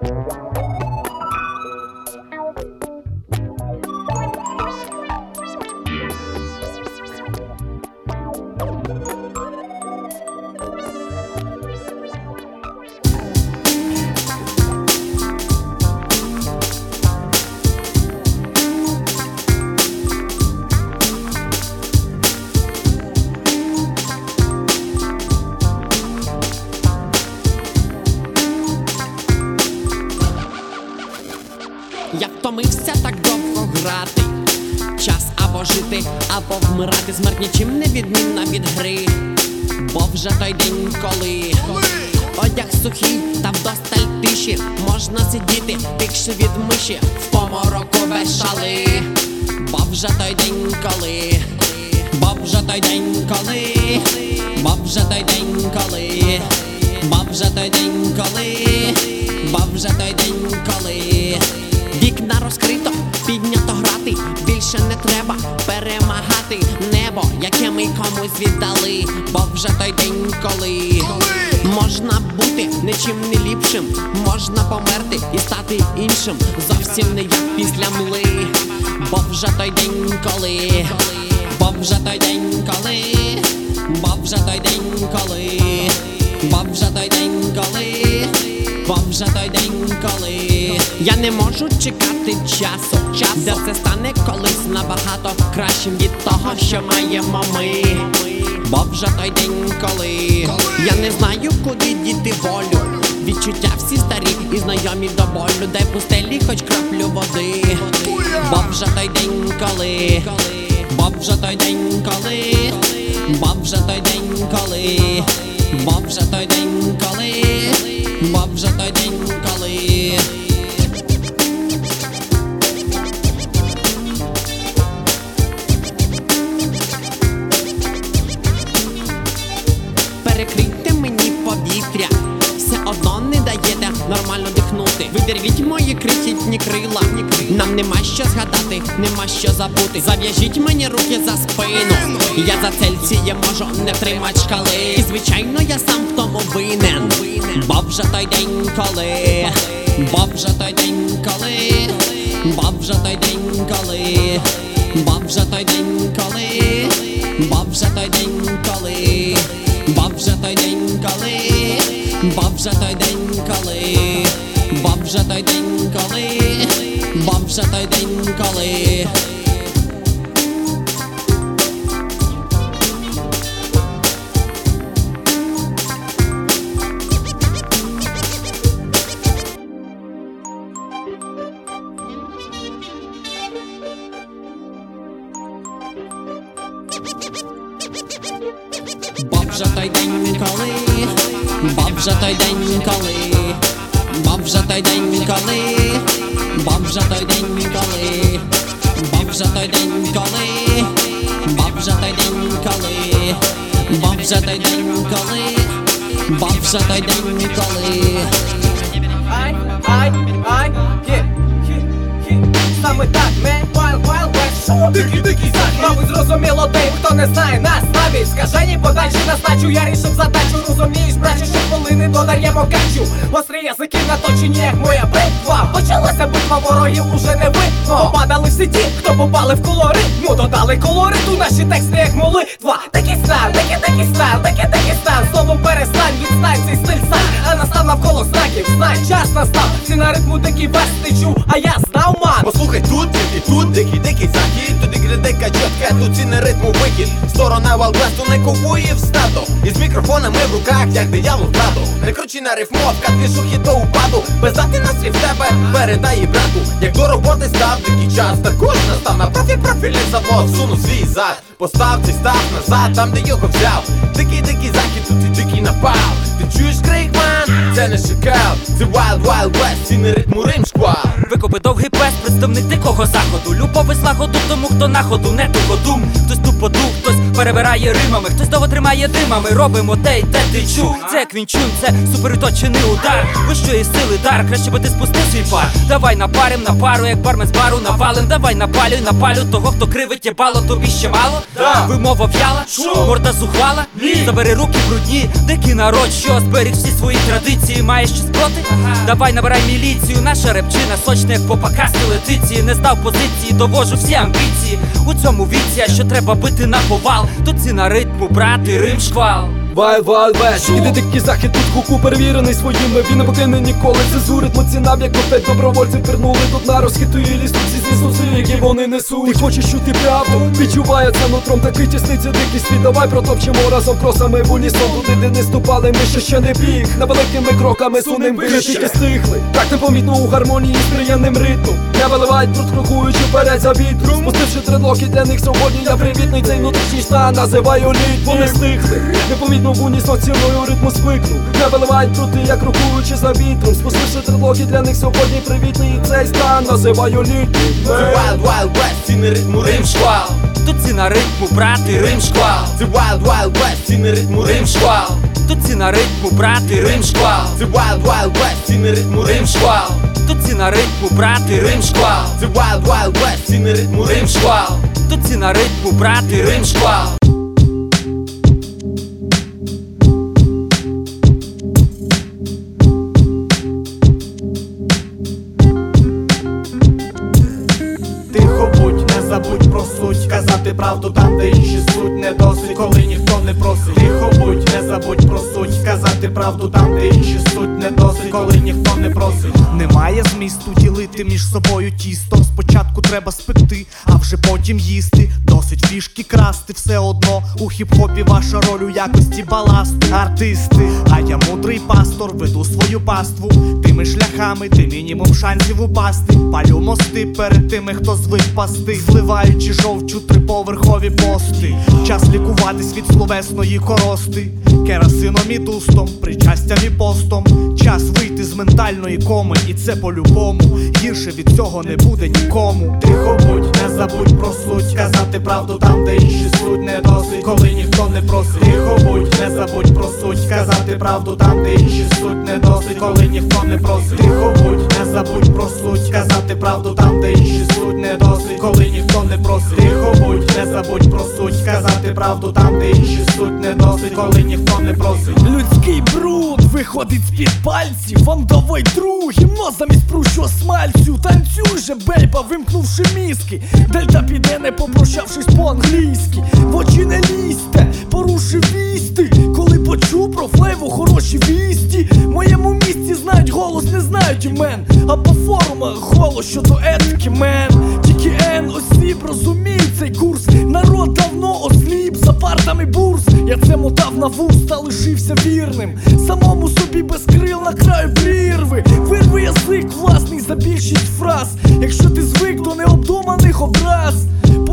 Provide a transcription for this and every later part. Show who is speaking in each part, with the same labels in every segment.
Speaker 1: Я вмирати. Смерть нічим не відмінна від гри. Бо вже той день, коли одяг сухий та вдосталь тиші можна сидіти, тихше від миші в помороку без шали. Бо вже той день, коли, бо вже той день, коли, бо вже той день, коли, бо вже той день, коли, бо вже той день, коли. Вікна розкрито, піднято грати, більше не треба перемагати небо, яке ми комусь віддали, бо вже той день, коли можна бути нічим не ліпшим, можна померти і стати іншим, зовсім не як після мли, бо вже той день, коли, бо вже той день, коли, бо вже той день, коли, бо вже той день, коли. Бо вже той день, коли я не можу чекати часу, час, де все стане колись набагато кращим від того, що маємо ми. Бо вже той день, коли я не знаю, куди діти волю. Відчуття всі старі і знайомі до болю, дай пустелі хоч краплю води. Бо вже той день, коли, бо вже той день, коли, бо вже той день, коли, бо вже той день, коли. Бо вже той день, коли Перекрийте мені повітря, все одно не даєте нормально дихнути. Видервіть мої крихітні крила. Нам нема що згадати, нема що забути. Зав'яжіть мені руки за спину. Я за цельці я можу не втримать шкали. І звичайно, я сам в тому винен. Бо вже той день, коли, бо вже той день, коли, бо вже той день, коли, бо вже той день, коли, бо вже той день, коли. Бо вже той день, коли, бо вже той день, коли, бо вже той день, коли, бо вже той день, коли. Бо вже той день, коли, бо вже той день, коли, бо вже той день, коли, бо вже той день, коли, бо вже той день, коли, бо вже той день, коли, бо вже той день, коли, бо вже той день, коли.
Speaker 2: Ай, ай, ай, є, є, є. Саме так, мен, Wild Wild West. Дикий, дикий захід Мабуть, зрозуміло тим, хто не знає нас. Навіть Скажені подальші назначу, я рішив задачу. Розумієш, браче, що хвилини додаємо качу. Гострі язики наточені, як моя битва. Почалася битва, ворогів уже не видно. Попадали всі ті, хто попали в колорит Ну додали колориту, наші тексти як молитва. Такий стан, такий, такий стан, такий, такий стан Словом перестань, відстань цей стиль сам А настав навколо знаків, знай, час настав. Всі на ритму дикий вест ти чув, а я знав
Speaker 3: Послухай тут, і тут, дикий, дикий захід, туди критика чітка, тут ціни ритму вихід. Сторона Валвесту не купує в стато. Із мікрофонами в руках, як диявол в хату. Не кручи на рифмовка, двіжухи до упаду. Без дати настрій в тебе, передай брату. Як до роботи став, такий час також настав. На профі профільний завод, суну свій зад. Постав цей став назад, там де його взяв. Дикий, дикий захід, тут і дикий напав. Ти чуєш крик, ман? Це не шикав, це Wild Wild West, ціни ритму рим шквал.
Speaker 4: Викопи довгий пес, представник дикого заходу. Любов і злагоду тому, хто на ходу, не тугодум. Хтось тупо дух, хтось перебирає римами, хтось довго тримає димами. Робимо те й те ти чув. Це квінчун, це суперуточений удар. Вищої сили дар, краще би ти спустив свій пар. Давай напарим на пару, як бармен з бару навалим. Давай напалюй, напалю того, хто кривить єбало, тобі ще мало.
Speaker 5: Да.
Speaker 4: Вимова в'яла,
Speaker 5: Шо?
Speaker 4: морда зухвала.
Speaker 5: Ні.
Speaker 4: Забери руки брудні, дикий народ, що зберіг всі свої традиції. Маєш щось проти? Давай набирай міліцію, наша репчина, сочна, як пакасти летиці. Не здав позиції, довожу всі амбіції. У цьому віці, що треба бити на повал. то ціна ритму, брати, рим шквал.
Speaker 6: Вайл, вайл, веш, іде дикий захід, тут хуку перевірений своїми Він не покине ніколи, це з як опять добровольці пірнули. Тут на розхитує ліс, тут всі зіснуси, які вони несуть. Ти хочеш чути правду, відчуває це нутром, такий тісниця дикий світ. Давай протопчемо разом кросами в унісон. Туди, де не ступали, ми ще ще не біг. Невеликими кроками сунем вище. стихли. Так непомітно у гармонії з приємним ритмом. Не виливають бруд, крокуючи вперед за вітром Спустивши тредлоки для них сьогодні я привітний. Цей внутрішній стан називаю лід. Вони стихли, непомітно в унісон цілою ритму звикнув Не виливають брути, як крокуючи за вітром Спустивши тредлоки для них сьогодні привітний І цей стан називаю лід
Speaker 3: Це Wild Wild West, ціни ритму рим
Speaker 4: шквал. Тут ці на ритму, брати, рим шквал.
Speaker 3: Це Wild Wild West, ціни ритму рим
Speaker 4: шквал. Тут ці на ритму, брати, рим шквал.
Speaker 3: Це Wild Wild West, ціни ритму рим
Speaker 4: шквал. Тут ці на ритму, брати, рим шквал.
Speaker 3: Це Wild Wild West, ціни ритму рим
Speaker 4: Рим шквал. Тут ці на ритму, брати, рим шквал.
Speaker 7: Правду там, де інші суть не досить, коли ніхто не просить. Тихо будь, не забудь про суть Казати правду там, де інші суть не досить, коли ніхто не просить. Немає змісту ділити між собою тісто. Спочатку треба спекти, а вже потім їсти. Досить фішки красти, все одно. У хіп-хопі ваша роль у якості баласту Артисти, а я мудрий пастор, веду свою паству. Тими шляхами, де мінімум шансів упасти. Палю мости перед тими, хто звик пасти. Зливаючи жовчу триповерхові пости. Час лікуватись від словесної корости. Керосином і дустом, причастям і постом. Час вийти з ментальної коми, і це по-любому. Гірше від цього не буде нікому. Тихо будь, не забудь про суть. Казати правду там, де інші суть не досить, коли ніхто не просить. Тихо будь, не забудь про суть. Казати правду там, де інші суть не досить, коли ніхто не просить. Тихо будь, не забудь про суть. Казати правду там, де інші суть не досить, коли ніхто не просить. Тихо будь, не забудь про суть. Казати правду там, де інші суть не досить, коли ніхто не просить.
Speaker 6: Людський бруд виходить з-під пальців. Вам давай друг, гімно замість прущого смальцю. Танцюй же, бейба, вимкнувши мізки. Дельта піде, не попрощавшись по-англійськи. В очі не лізьте, порушив вісти. Коли почув про флейву хороші вісті. В моєму місті знають голос, не знають імен. А по форумах голос щодо етики мен. Тільки Н осіб розуміють цей курс. Народ давно осліп за партами бурс. Я це мотав на вуз та лишився вірним. Самому собі без крил на краю прірви. Вирви язик власний за більшість фраз. Якщо ти звик до необдуманих образ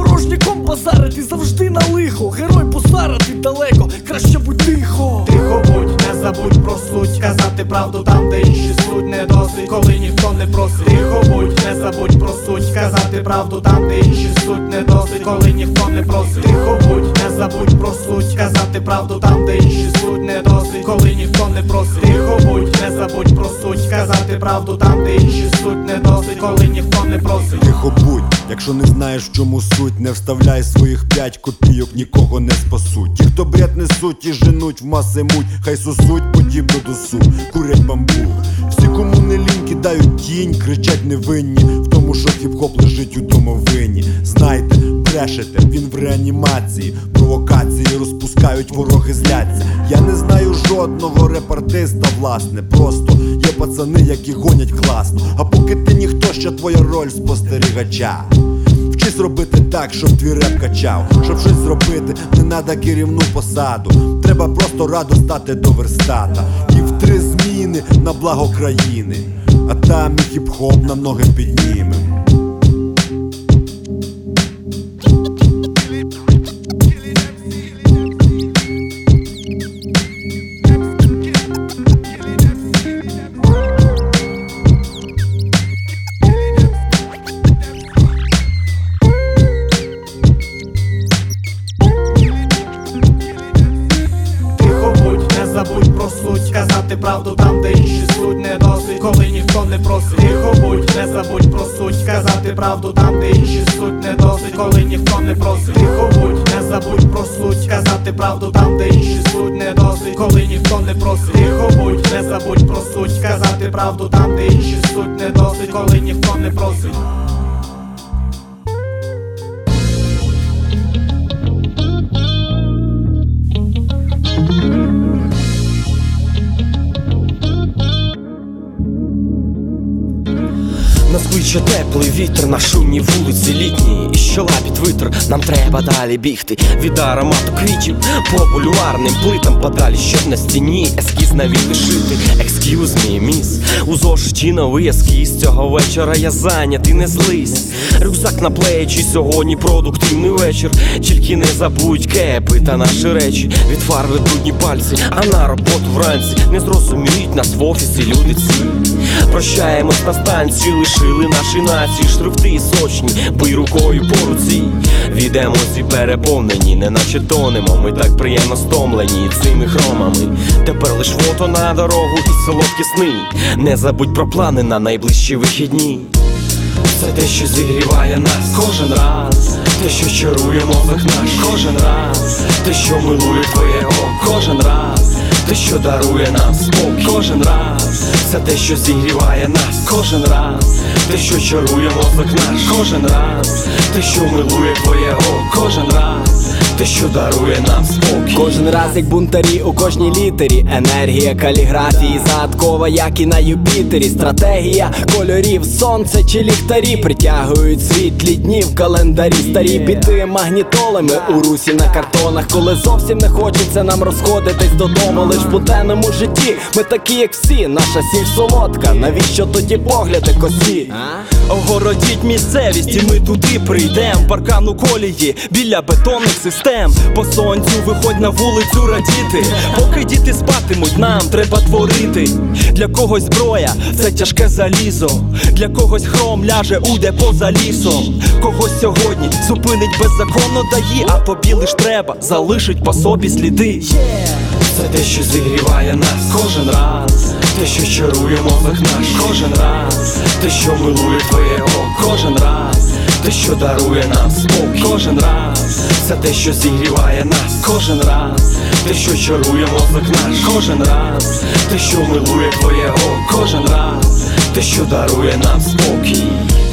Speaker 6: Порожняком базарити завжди на лихо. Герой посарати далеко, краще будь тихо.
Speaker 7: Тихо будь, не забудь про суть. Казати правду там, де інші суть. Не досить, коли ніхто не просить. Тихо будь, не забудь про суть. Казати правду там, де інші суть. Не досить, коли ніхто не просить. Тихо будь, не забудь про суть. Казати правду там, де інші суть. Не досить, коли ніхто не просить. Тихо будь, не забудь про суть. Казати правду там, де інші суть. Не досить, коли ніхто не просить.
Speaker 8: Тихо будь, якщо не знаєш в чому суть, не вставляй своїх п'ять копійок, нікого не спасуть. Ті, хто бред несуть і женуть в маси муть, хай сосуть подібно до су, курять бамбук. Всі, кому не лінь, кидають тінь, кричать невинні, в тому, що хіп-хоп лежить у домовині. Знайте, брешете, він в реанімації, провокації розпускають, вороги зляться. Я не знаю жодного репартиста, власне, просто пацани, які гонять класно. А поки ти ніхто, ще твоя роль спостерігача. Вчись робити так, щоб твій реп качав. Щоб щось зробити, не надо керівну посаду. Треба просто радо стати до верстата. І в три зміни на благо країни. А там і хіп-хоп на ноги піднімем.
Speaker 9: Витер, нам треба далі бігти Від аромату квітів по бульварним плитам Подалі, щоб на стіні ескіз навіки шити Excuse me, міс У зошиті новий ескіз. Цього вечора я зайнятий, не злись. Рюкзак на плечі, сьогодні продуктивний вечір. Тільки не забудь кепи та наші речі. Від фарби брудні пальці, а на роботу вранці. Не зрозуміють нас в офісі люди ці. Прощаємось на станції, лишили наші нації. Шрифти сочні, бий рукою по руці Від емоцій переповнені, неначе тонемо. Ми так приємно стомлені цими хромами. Тепер лиш фото на дорогу і солодкі сни Не забудь про плани на найближчі вихідні. Це те, що зігріває нас. Кожен раз, те, що чарує мозок наш. Кожен раз, те, що милує твоє око. Кожен раз, те, що дарує нам спокій. Кожен раз, це те, що зігріває нас. Кожен раз, те, що чарує мозок наш. Кожен раз, те, що милує твоє око. Кожен раз, те, що дарує нам спокій.
Speaker 10: Кожен раз як бунтарі у кожній літері Енергія каліграфії загадкова, як і на Юпітері Стратегія кольорів, сонце чи ліхтарі Притягують світлі дні в календарі Старі біти магнітолами у русі на картонах Коли зовсім не хочеться нам розходитись додому Лиш в буденному житті ми такі, як всі Наша сіль солодка, навіщо тоді погляди косі?
Speaker 9: Огородіть місцевість, і ми туди прийдем. Паркан у колії біля бетонних систем. По сонцю виходь на вулицю радіти. Поки діти спатимуть, нам треба творити. Для когось зброя це тяжке залізо. Для когось хром ляже у депо за лісом. Когось сьогодні зупинить беззаконно дає, а тобі лиш треба залишить по собі сліди. Це те, що зігріває нас кожен раз, те, що чарує мозок наш кожен раз, те, що милує твоє око кожен раз, те, що дарує нам спокій кожен раз, це те, що зігріває нас кожен раз, те, що чарує мозок наш кожен раз, те, що милує твоє око кожен раз, те, що дарує нам спокій.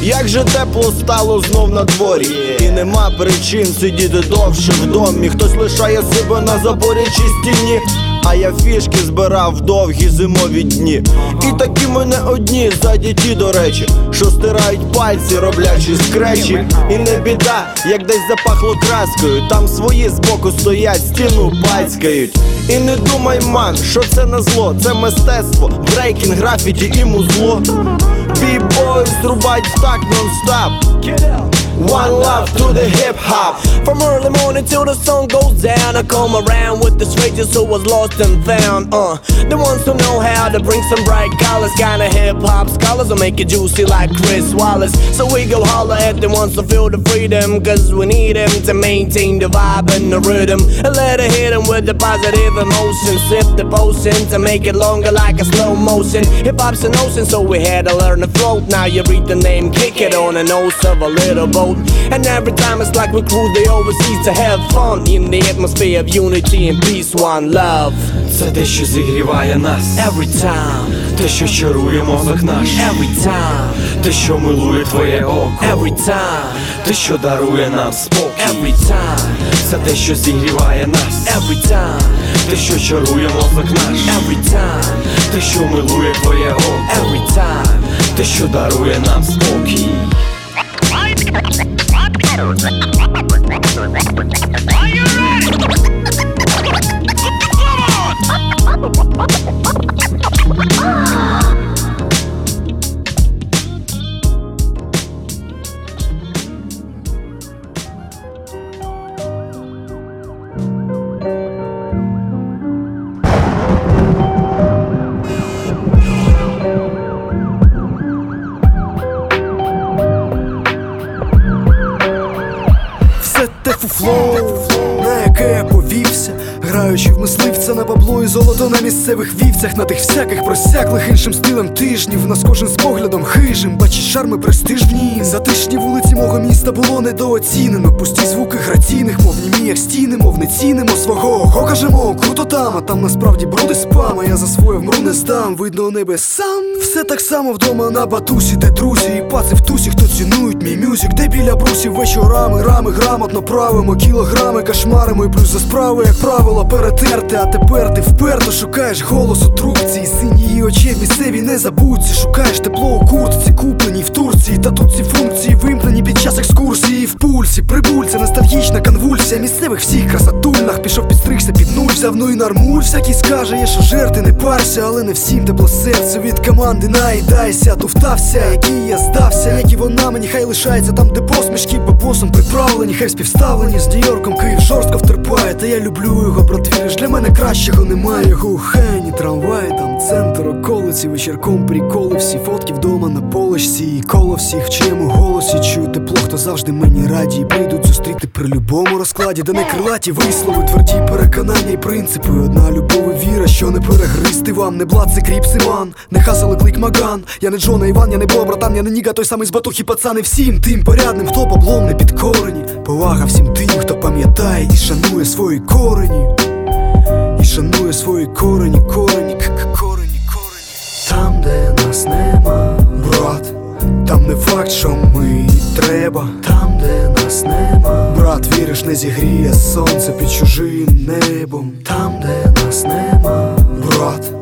Speaker 11: Як же тепло стало знов на дворі, і нема причин сидіти довше в домі. Хтось лишає себе на заборі чи стіні. А я фішки збирав довгі зимові дні. І такі мене одні ті, до речі, що стирають пальці, роблячи скречі. І не біда, як десь запахло краскою. Там свої збоку стоять, стіну пацькають. І не думай, ман, що це не зло, це мистецтво, брейкінг, графіті і музло. Бій-бой зрубать так нон-стоп. One love to the hip hop.
Speaker 10: From early morning till the sun goes down, I come around with the strangers who was lost and found. Uh, the ones who know how to bring some bright colors, kinda hip hop scholars will make it juicy like Chris Wallace. So we go holler at the ones who feel the freedom, cause we need them to maintain the vibe and the rhythm. And let it hit them with the positive emotion. Sip the potion to make it longer like a slow motion. Hip hop's an ocean, so we had to learn to float. Now you read the name, kick it on the nose of a little boat. And every time it's like we cruise the overseas to have fun in the atmosphere of unity and peace, one love.
Speaker 9: Це те, що зігріває нас
Speaker 10: Every time,
Speaker 9: те, що чарує мозок наш
Speaker 10: every time,
Speaker 9: те, що милує твоє око
Speaker 10: every time,
Speaker 9: те, що дарує нам спокій
Speaker 10: every time,
Speaker 9: Це те, що зігріває нас
Speaker 10: every time,
Speaker 9: те, що чарує мозок наш
Speaker 10: every time,
Speaker 9: те, що милує твоє око
Speaker 10: every time.
Speaker 9: Те, що дарує нам спокій.
Speaker 12: Все те фуфло, на яке я повівся,
Speaker 13: граючи в мисливця на бабло і золото на місцевих вівцях, на тих всяких просяклих іншим стилем тижнів. Нас кожен з поглядом хижим, бачить шарми престиж в ній. Затишні вулиці мого міста було недооцінено. Пусті звуки граційних, мов німі, як стіни, мов не цінимо свого. Ого, кажемо, круто там, а там насправді бруди спам. А я за своє вмру не здам, видно небе сам. Все так само вдома на батусі, де друзі, і паци в тусі, хто цінують мій мюзик, де біля брусів вечорами, рами грамотно правимо, кілограми кошмаримо і плюс за справи, як правило, перетерти. А тепер ти вперто шукаєш голос у трубці, і сині її очей місцеві не забудься. Шукаєш тепло у куртці, купленій в Турції, та тут ці функції вимкнені під час екскурсії в пульсі, прибульця, ностальгічна конвульсія місцевих всіх красотульнах пішов підстригся під нуль, взяв ну і нормуль, всякий скаже, є що жерти, не парся, але не всім тепло серце від команди наїдайся, туфтався, який я здався, вона мені хай лишається там, де посмішки бабосом приправлені, хай співставлені з Нью-Йорком Київ жорстко втерпає, та я люблю його, брат, віриш, для мене кращого немає його хені, трамвай, там центр околиці, вечірком приколи, всі фотки вдома на полочці, і коло всіх в чиєму голосі чую тепло, хто завжди мені раді, і прийдуть зустріти при любому розкладі, де не крилаті вислови, тверді переконання і принципи. Одна любов і віра, що не перегристи вам, не блад, це кріп Симан, не хасали клик Маган. Я не Джона Іван, я не Бо, братан, я не Ніга, той самий з батухи, пацани всім тим порядним, хто баблом не підкорені. Повага всім тим, хто пам'ятає і шанує свої корені. І шанує свої корені, корені, корені, корені. Там, де нас нема, брат, там не факт, що ми треба. Там, де нас нема, брат, віриш, не зігріє сонце під чужим небом. Там, де нас нема, брат,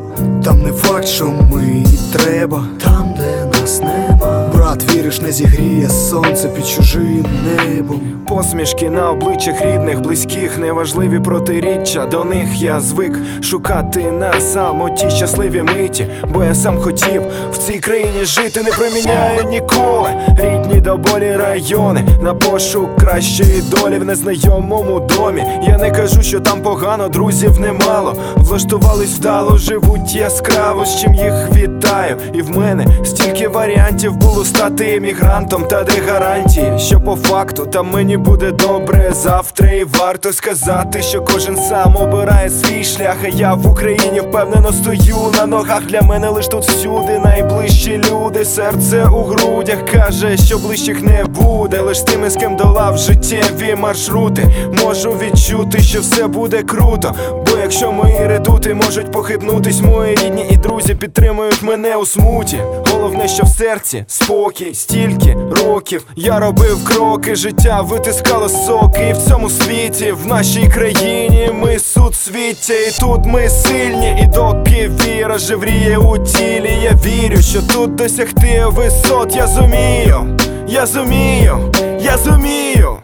Speaker 13: там не факт, що ми треба. Там, де нас нема, брат, віриш, не зігріє сонце під чужим небом.
Speaker 12: Посмішки на обличчях рідних, близьких, неважливі протиріччя. До них я звик шукати на самоті щасливі миті, бо я сам хотів в цій країні жити, не проміняю ніколи. Рідні до болі райони на пошук кращої долі в незнайомому домі. Я не кажу, що там погано, друзів немало. Влаштувались вдало, живуть яскраво, з чим їх вітаю. І в мене стільки варіантів було стати емігрантом, та де гарантії, що по факту там мені буде добре завтра. І варто сказати, що кожен сам обирає свій шлях. А я в Україні впевнено стою на ногах. Для мене лиш тут всюди найближчі люди. Серце у грудях каже, що ближчих не буде. Лиш тими, з ким долав життєві маршрути. Можу відчути, що все буде круто. Бо якщо мої редути можуть похитнутись, мої рідні і друзі підтримують мене у смуті. Головне, що в серці спокій, стільки років я робив кроки, життя витискало соки. І в цьому світі, в нашій країні, ми суд свіття, і тут ми сильні. І доки віра живріє у тілі, я вірю, що тут досягти висот я зумію, я зумію, я зумію.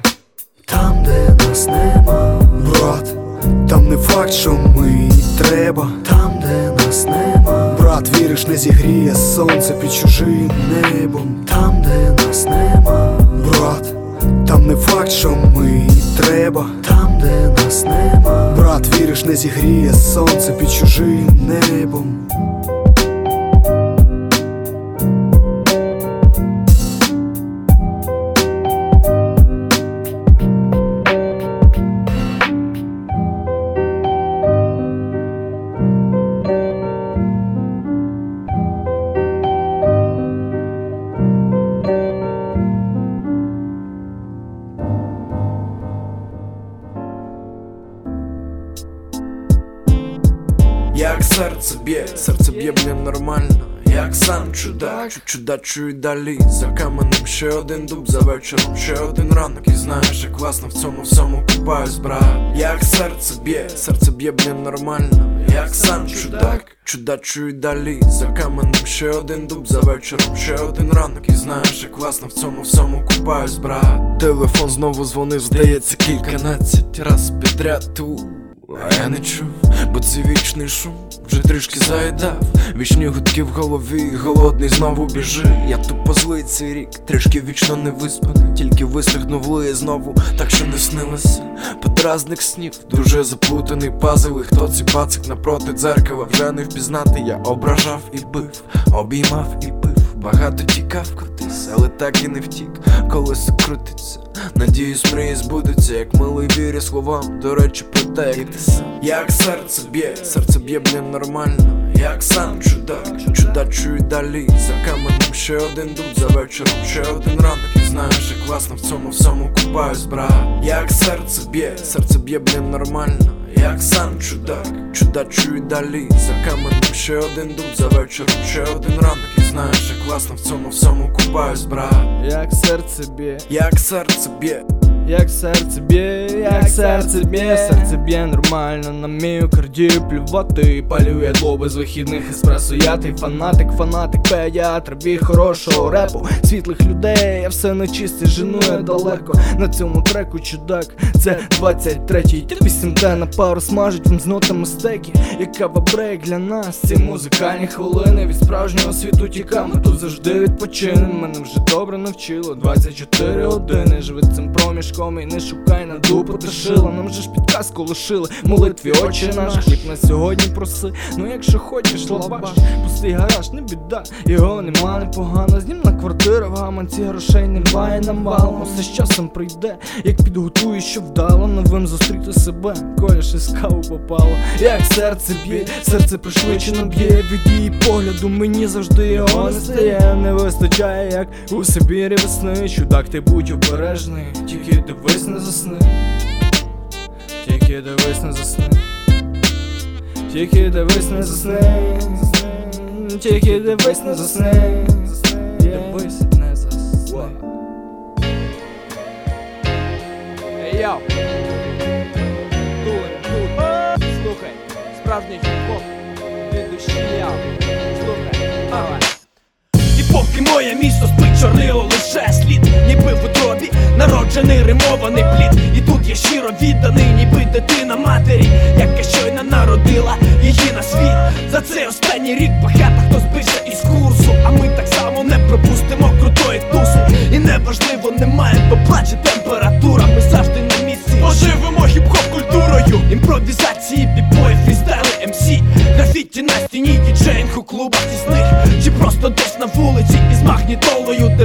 Speaker 13: Там, де нас нема, брат, там не факт, що ми треба. Там, де нас нема, брат, віриш, не зігріє сонце під чужим небом. Там, де нас нема, брат, там не факт, що ми треба. Там, де нас нема, брат, віриш, не зігріє сонце під чужим небом.
Speaker 14: Як серце б'є, серце б'є блін нормально, як сам чудак, чу- чудачу далі. За каменем ще один дуб, за вечором ще один ранок. І знаєш, як класно в цьому всьому купаюсь, брат. Як серце б'є, серце б'є блін нормально, як сам чудак, чудачу далі. За каменем ще один дуб, за вечором ще один ранок. І знаєш, як класно в цьому всьому купаюсь, брат. Телефон знову дзвонив, здається, кільканадцять раз підряд ту а я не чув, бо це вічний шум вже трішки заїдав Вічні гудки в голові, голодний знову біжи. Я тупо злий цей рік, трішки вічно не виспаний, тільки вистрихнув лиє знову, так що не снилося. Подразник снів, дуже заплутаний пазл І хто цей пацик напроти дзеркала вже не впізнати. Я ображав і бив, обіймав і пив, багато тікав, коти втертись, але так і не втік, колесо крутиться. Надіюсь, мрії збудуться, як милий вірі словам. До речі, про те, як ти сам Як серце б'є, серце б'є, блін, нормально, як сам чудак, чудачую далі. За каменем ще один дуб, за вечором ще один ранок. І знаєш, як класно в цьому всьому купаюсь, брат. Як серце б'є, серце б'є, блін, нормально. Як сам чудак, чудачую далі. За каменем ще один дуб, за вечором ще один ранок. І знаєш, як класно в цьому всьому купаюсь, брат.
Speaker 15: Як серце б'є,
Speaker 14: Як серце б'є.
Speaker 15: Як серце б'є, як серце б'є, серце б'є нормально. На міокардію плювати Палює тло без вихідних еспресо. Я ти фанатик, фанатик, педіатр, бій хорошого репу. Світлих людей, я все на чисті жену я далеко. На цьому треку чудак, це 23-й Вісім те на пару смажить вам з нотами стеки. Як кава брейк для нас? Ці музикальні хвилини від справжнього світу тіками. Тут завжди відпочинем Мене вже добре навчило. 24 години Живи цим проміжком і не шукай на дупу. Та шила Нам же ж підказку лишили. Молитві очі наш Хліб на сьогодні проси. Ну якщо хочеш лабаш Пустий гараж, не біда. Його нема непогано. Знімна квартира в гаманці грошей немає. Нам валом Все з часом прийде. Як підготую, що вдало Новим зустріти себе. Коля ще з каву попало. Як серце б'є, серце пришвидшено б'є. Від її погляду мені завжди його не стає. Не вистачає, як у Сибірі весни Чудак, ти будь обережний. Тільки дивись не засни. Тільки дивись не засни. Тільки дивись не засни. Тільки дивись не засни. Дивись не засни. Ей, йоу. Тут Слухай Справжній хіп-хоп Від душі я Слухай Давай
Speaker 16: І моє місто спить чорнило лише слід, ніби в утробі народжений римований плід. І тут я щиро відданий, ніби дитина матері, яка щойно народила її на світ. За цей останній рік багато хто збився із курсу, а ми так само не пропустимо крутої туси. І неважливо, немає поплаче температура. Ми завжди на місці. Поживемо хіп-хоп культурою, імпровізації, бібої, магнітолою,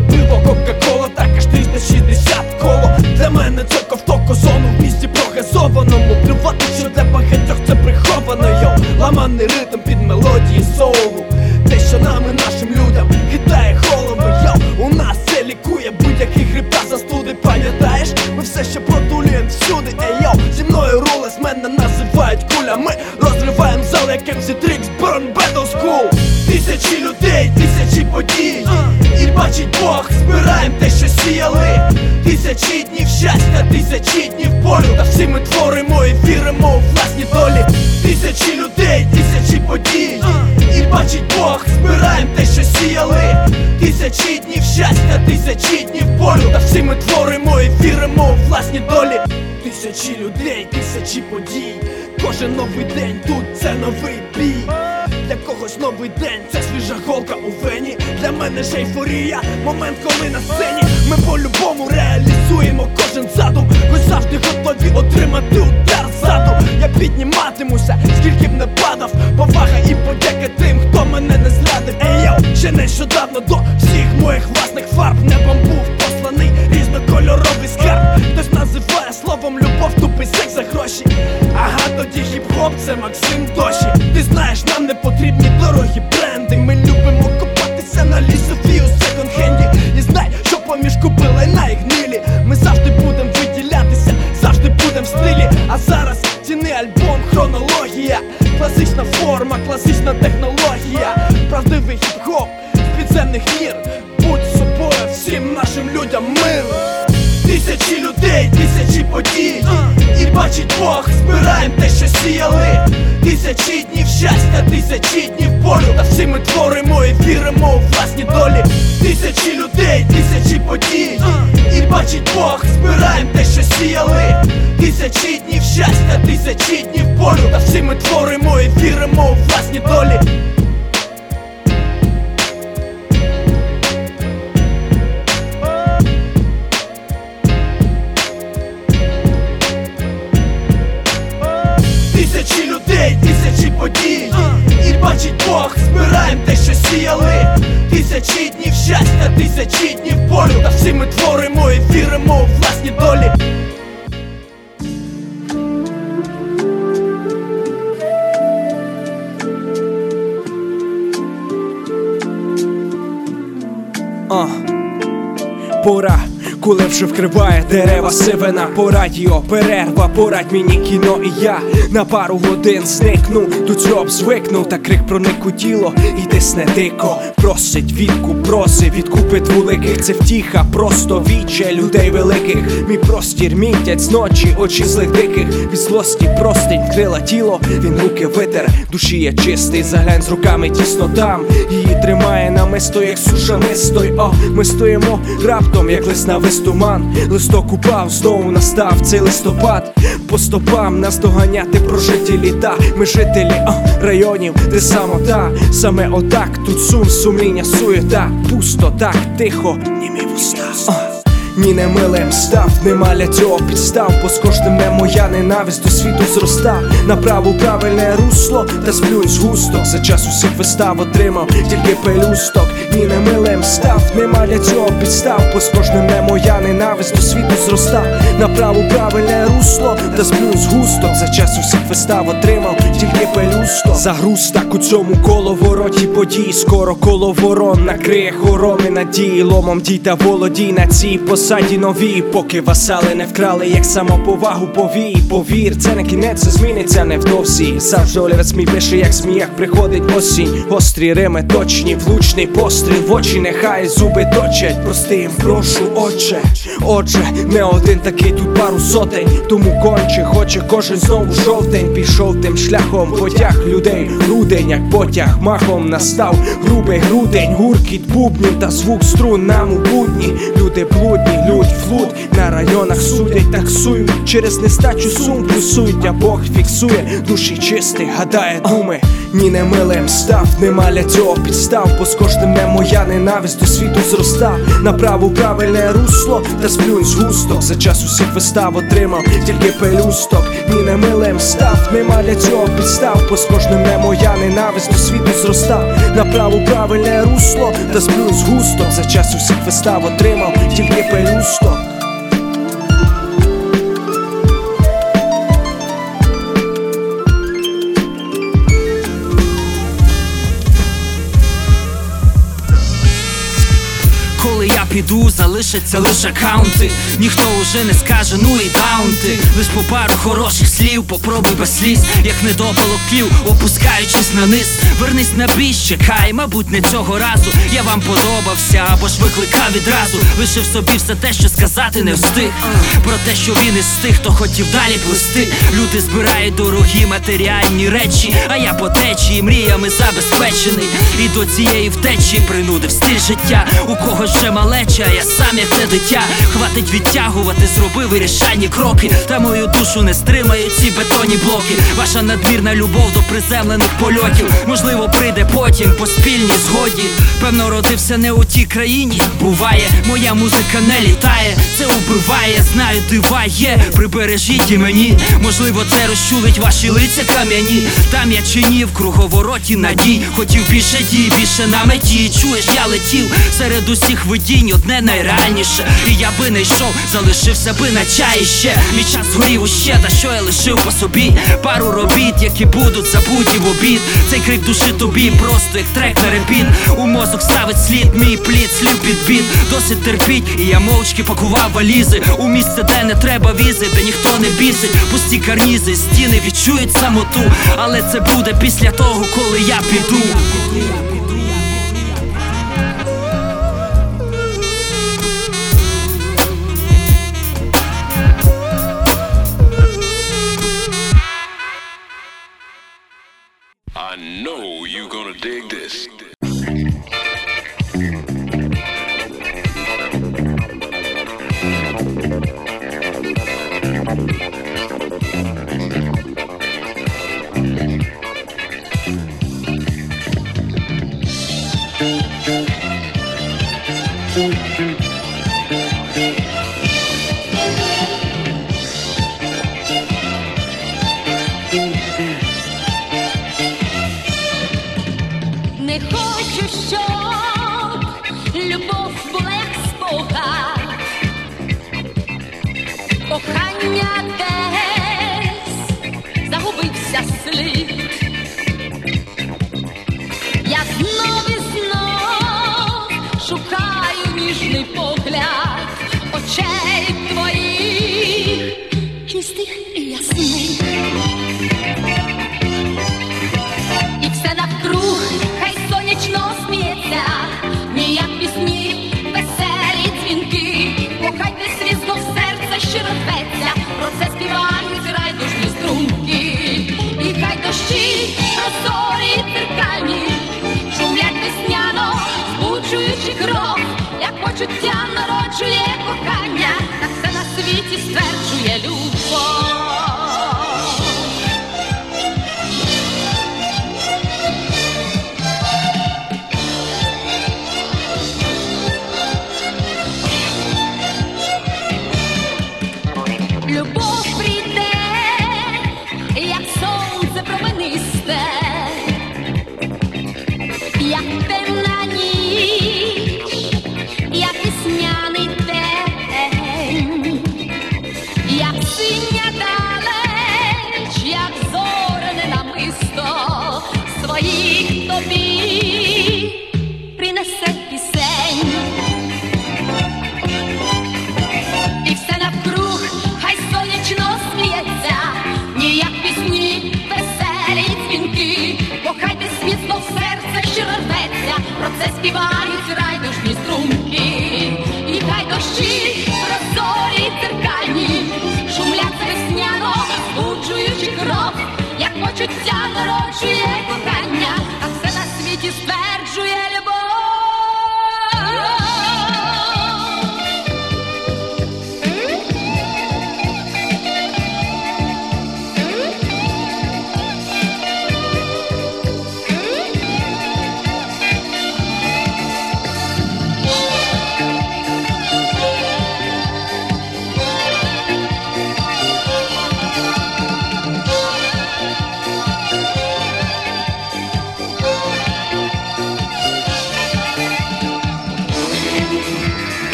Speaker 16: тисячі днів болю. Та всі ми творимо і віримо у власні долі. Тисячі людей, тисячі подій. Кожен новий день тут це новий бій Для когось новий день. Це свіжа голка у вені. Для мене ж ейфорія, момент коли на сцені. Ми по-любому реалізуємо кожен задум. Ви завжди готові отримати удар ззаду Я підніматимуся, скільки б не падав. Повага і подяка тим, хто мене не зрадив. Ей йоу, ще нещодавно до всіх моїх власних фарб. Небом був посланий різнокольоровий скарб. Хтось називає словом любов, тупий секс за гроші. Ага, тоді хіп-хоп, це Максим Доші Ти знаєш, нам не потрібні дорогі бренди. Ми любимо копатися на лісові у секонд-хенді. І знай, що поміж купила й на і гнилі Ми завжди будем виділятися, завжди будем в стилі. А зараз ціни альбом, хронологія Класична форма, класична технологія. Правдивий хіп-хоп з підземних мір Будь собою всім нашим людям мир Бачить Бог, збираєм те, що сіяли. Тисячі днів щастя, тисячі днів болю. Та всі ми творимо і віримо у власні долі. Тисячі людей, тисячі подій. І бачить Бог, збираєм те, що сіяли. Тисячі днів щастя, тисячі днів болю. Та всі ми творимо і віримо у власні долі тисячі днів щастя, тисячі днів болю Та всі ми творимо і віримо у власні долі.
Speaker 17: Uh. Пора коли вже вкриває дерева сивина. По радіо, перерва, порадь мені кіно і я. На пару годин зникну, до цього б звикнув, та крик проник у тіло, і тисне дико, просить відкуп, проси, відкупи двуликих, це втіха, просто віче людей великих. Мій простір мітять ночі, очі злих диких, від злості простень вкрила тіло, він руки витер, душі є чистий, заглянь з руками тісно там, її тримає намисто, як суша мистой, о, ми стоїмо раптом, як лисна лист на вистуман. Листок упав, знову настав цей листопад. По стопам нас доганяти прожиті літа. Ми жителі о, районів, де самота. Саме отак, тут сум, сумління, суєта. Пусто, так, тихо, німі вуста. Ні не милим став, нема для цього підстав, бо з кожним не моя ненависть до світу зроста. Направо правильне русло, та сплюнь з густок. За час усіх вистав отримав тільки пелюсток. Ні не милим став, нема для цього підстав, бо з кожним не моя ненависть до світу зроста. Направо правильне русло, та сплюнь з густок. За час усіх вистав отримав тільки пелюсток. Загруз так у цьому коловороті подій. Скоро коло ворон накриє хороми надії, ломом дій володій на цій посаді нові, поки васали не вкрали, як самоповагу повій. Повір, це не кінець, це зміниться невдовзі. Завжди олівець мій пише, як сміях приходить осінь. Гострі рими, точні, влучний постріл в очі, нехай зуби точать. Простим, прошу, отче. Отже, не один такий тут пару сотень. Тому конче, хоче кожен знову жовтень. Пішов тим шляхом, потяг людей, грудень, як потяг, махом настав. Грубий грудень, гуркіт бубнів та звук струн нам у будні. Люди блудні, людь, флут на районах судять, таксують через нестачу сум плюсують, а Бог фіксує душі чисті, гадає думи. Ні не милим став, нема для цього підстав, бо з кожним не моя ненависть до світу зроста. Направо правильне русло, та сплюнь з густок. За час усіх вистав отримав тільки пелюсток. Ні не милим став, нема для цього підстав, бо з кожним не моя ненависть до світу зроста. Направо правильне русло, та сплюнь з густок. За час усіх вистав отримав тільки пелюсток.
Speaker 4: Піду, залишаться лише аккаунти Ніхто уже не скаже, ну і даунти Лиш по пару хороших слів, попробуй без сліз. Як недопалок клів, опускаючись на низ. Вернись на бій, чекай, мабуть, не цього разу. Я вам подобався, або ж викликав відразу. Лишив собі все те, що сказати не встиг. Про те, що він із тих, хто хотів далі плисти. Люди збирають дорогі матеріальні речі А я по течії мріями забезпечений. І до цієї втечі принудив стиль життя. У кого ще малеча, я сам як це дитя. Хватить відтягувати, зроби вирішальні кроки. Та мою душу не стримають ці бетонні блоки. Ваша надмірна любов до приземлених польотів. Можливо, прийде потім по спільній згоді. Певно, родився не у тій країні. Буває, моя музика не літає, це убиває, знаю, дива є, прибережіть і мені. Можливо, це розчулить ваші лиця кам'яні. Там я чинів круговороті надій. Хотів більше дій, більше на меті. Чуєш, я летів серед усіх видінь, найреальніше І я би не йшов, залишився би на чаї ще. Мій час згорів уще, та що я лишив по собі? Пару робіт, які будуть забуті в обід. Цей крик душі тобі, просто як трек на репіт. У мозок ставить слід, мій плід, слів під біт Досить терпіть, і я мовчки пакував валізи. У місце, де не треба візи, де ніхто не бісить. Пусті карнізи, стіни відчують самоту. Але це буде після того, коли я піду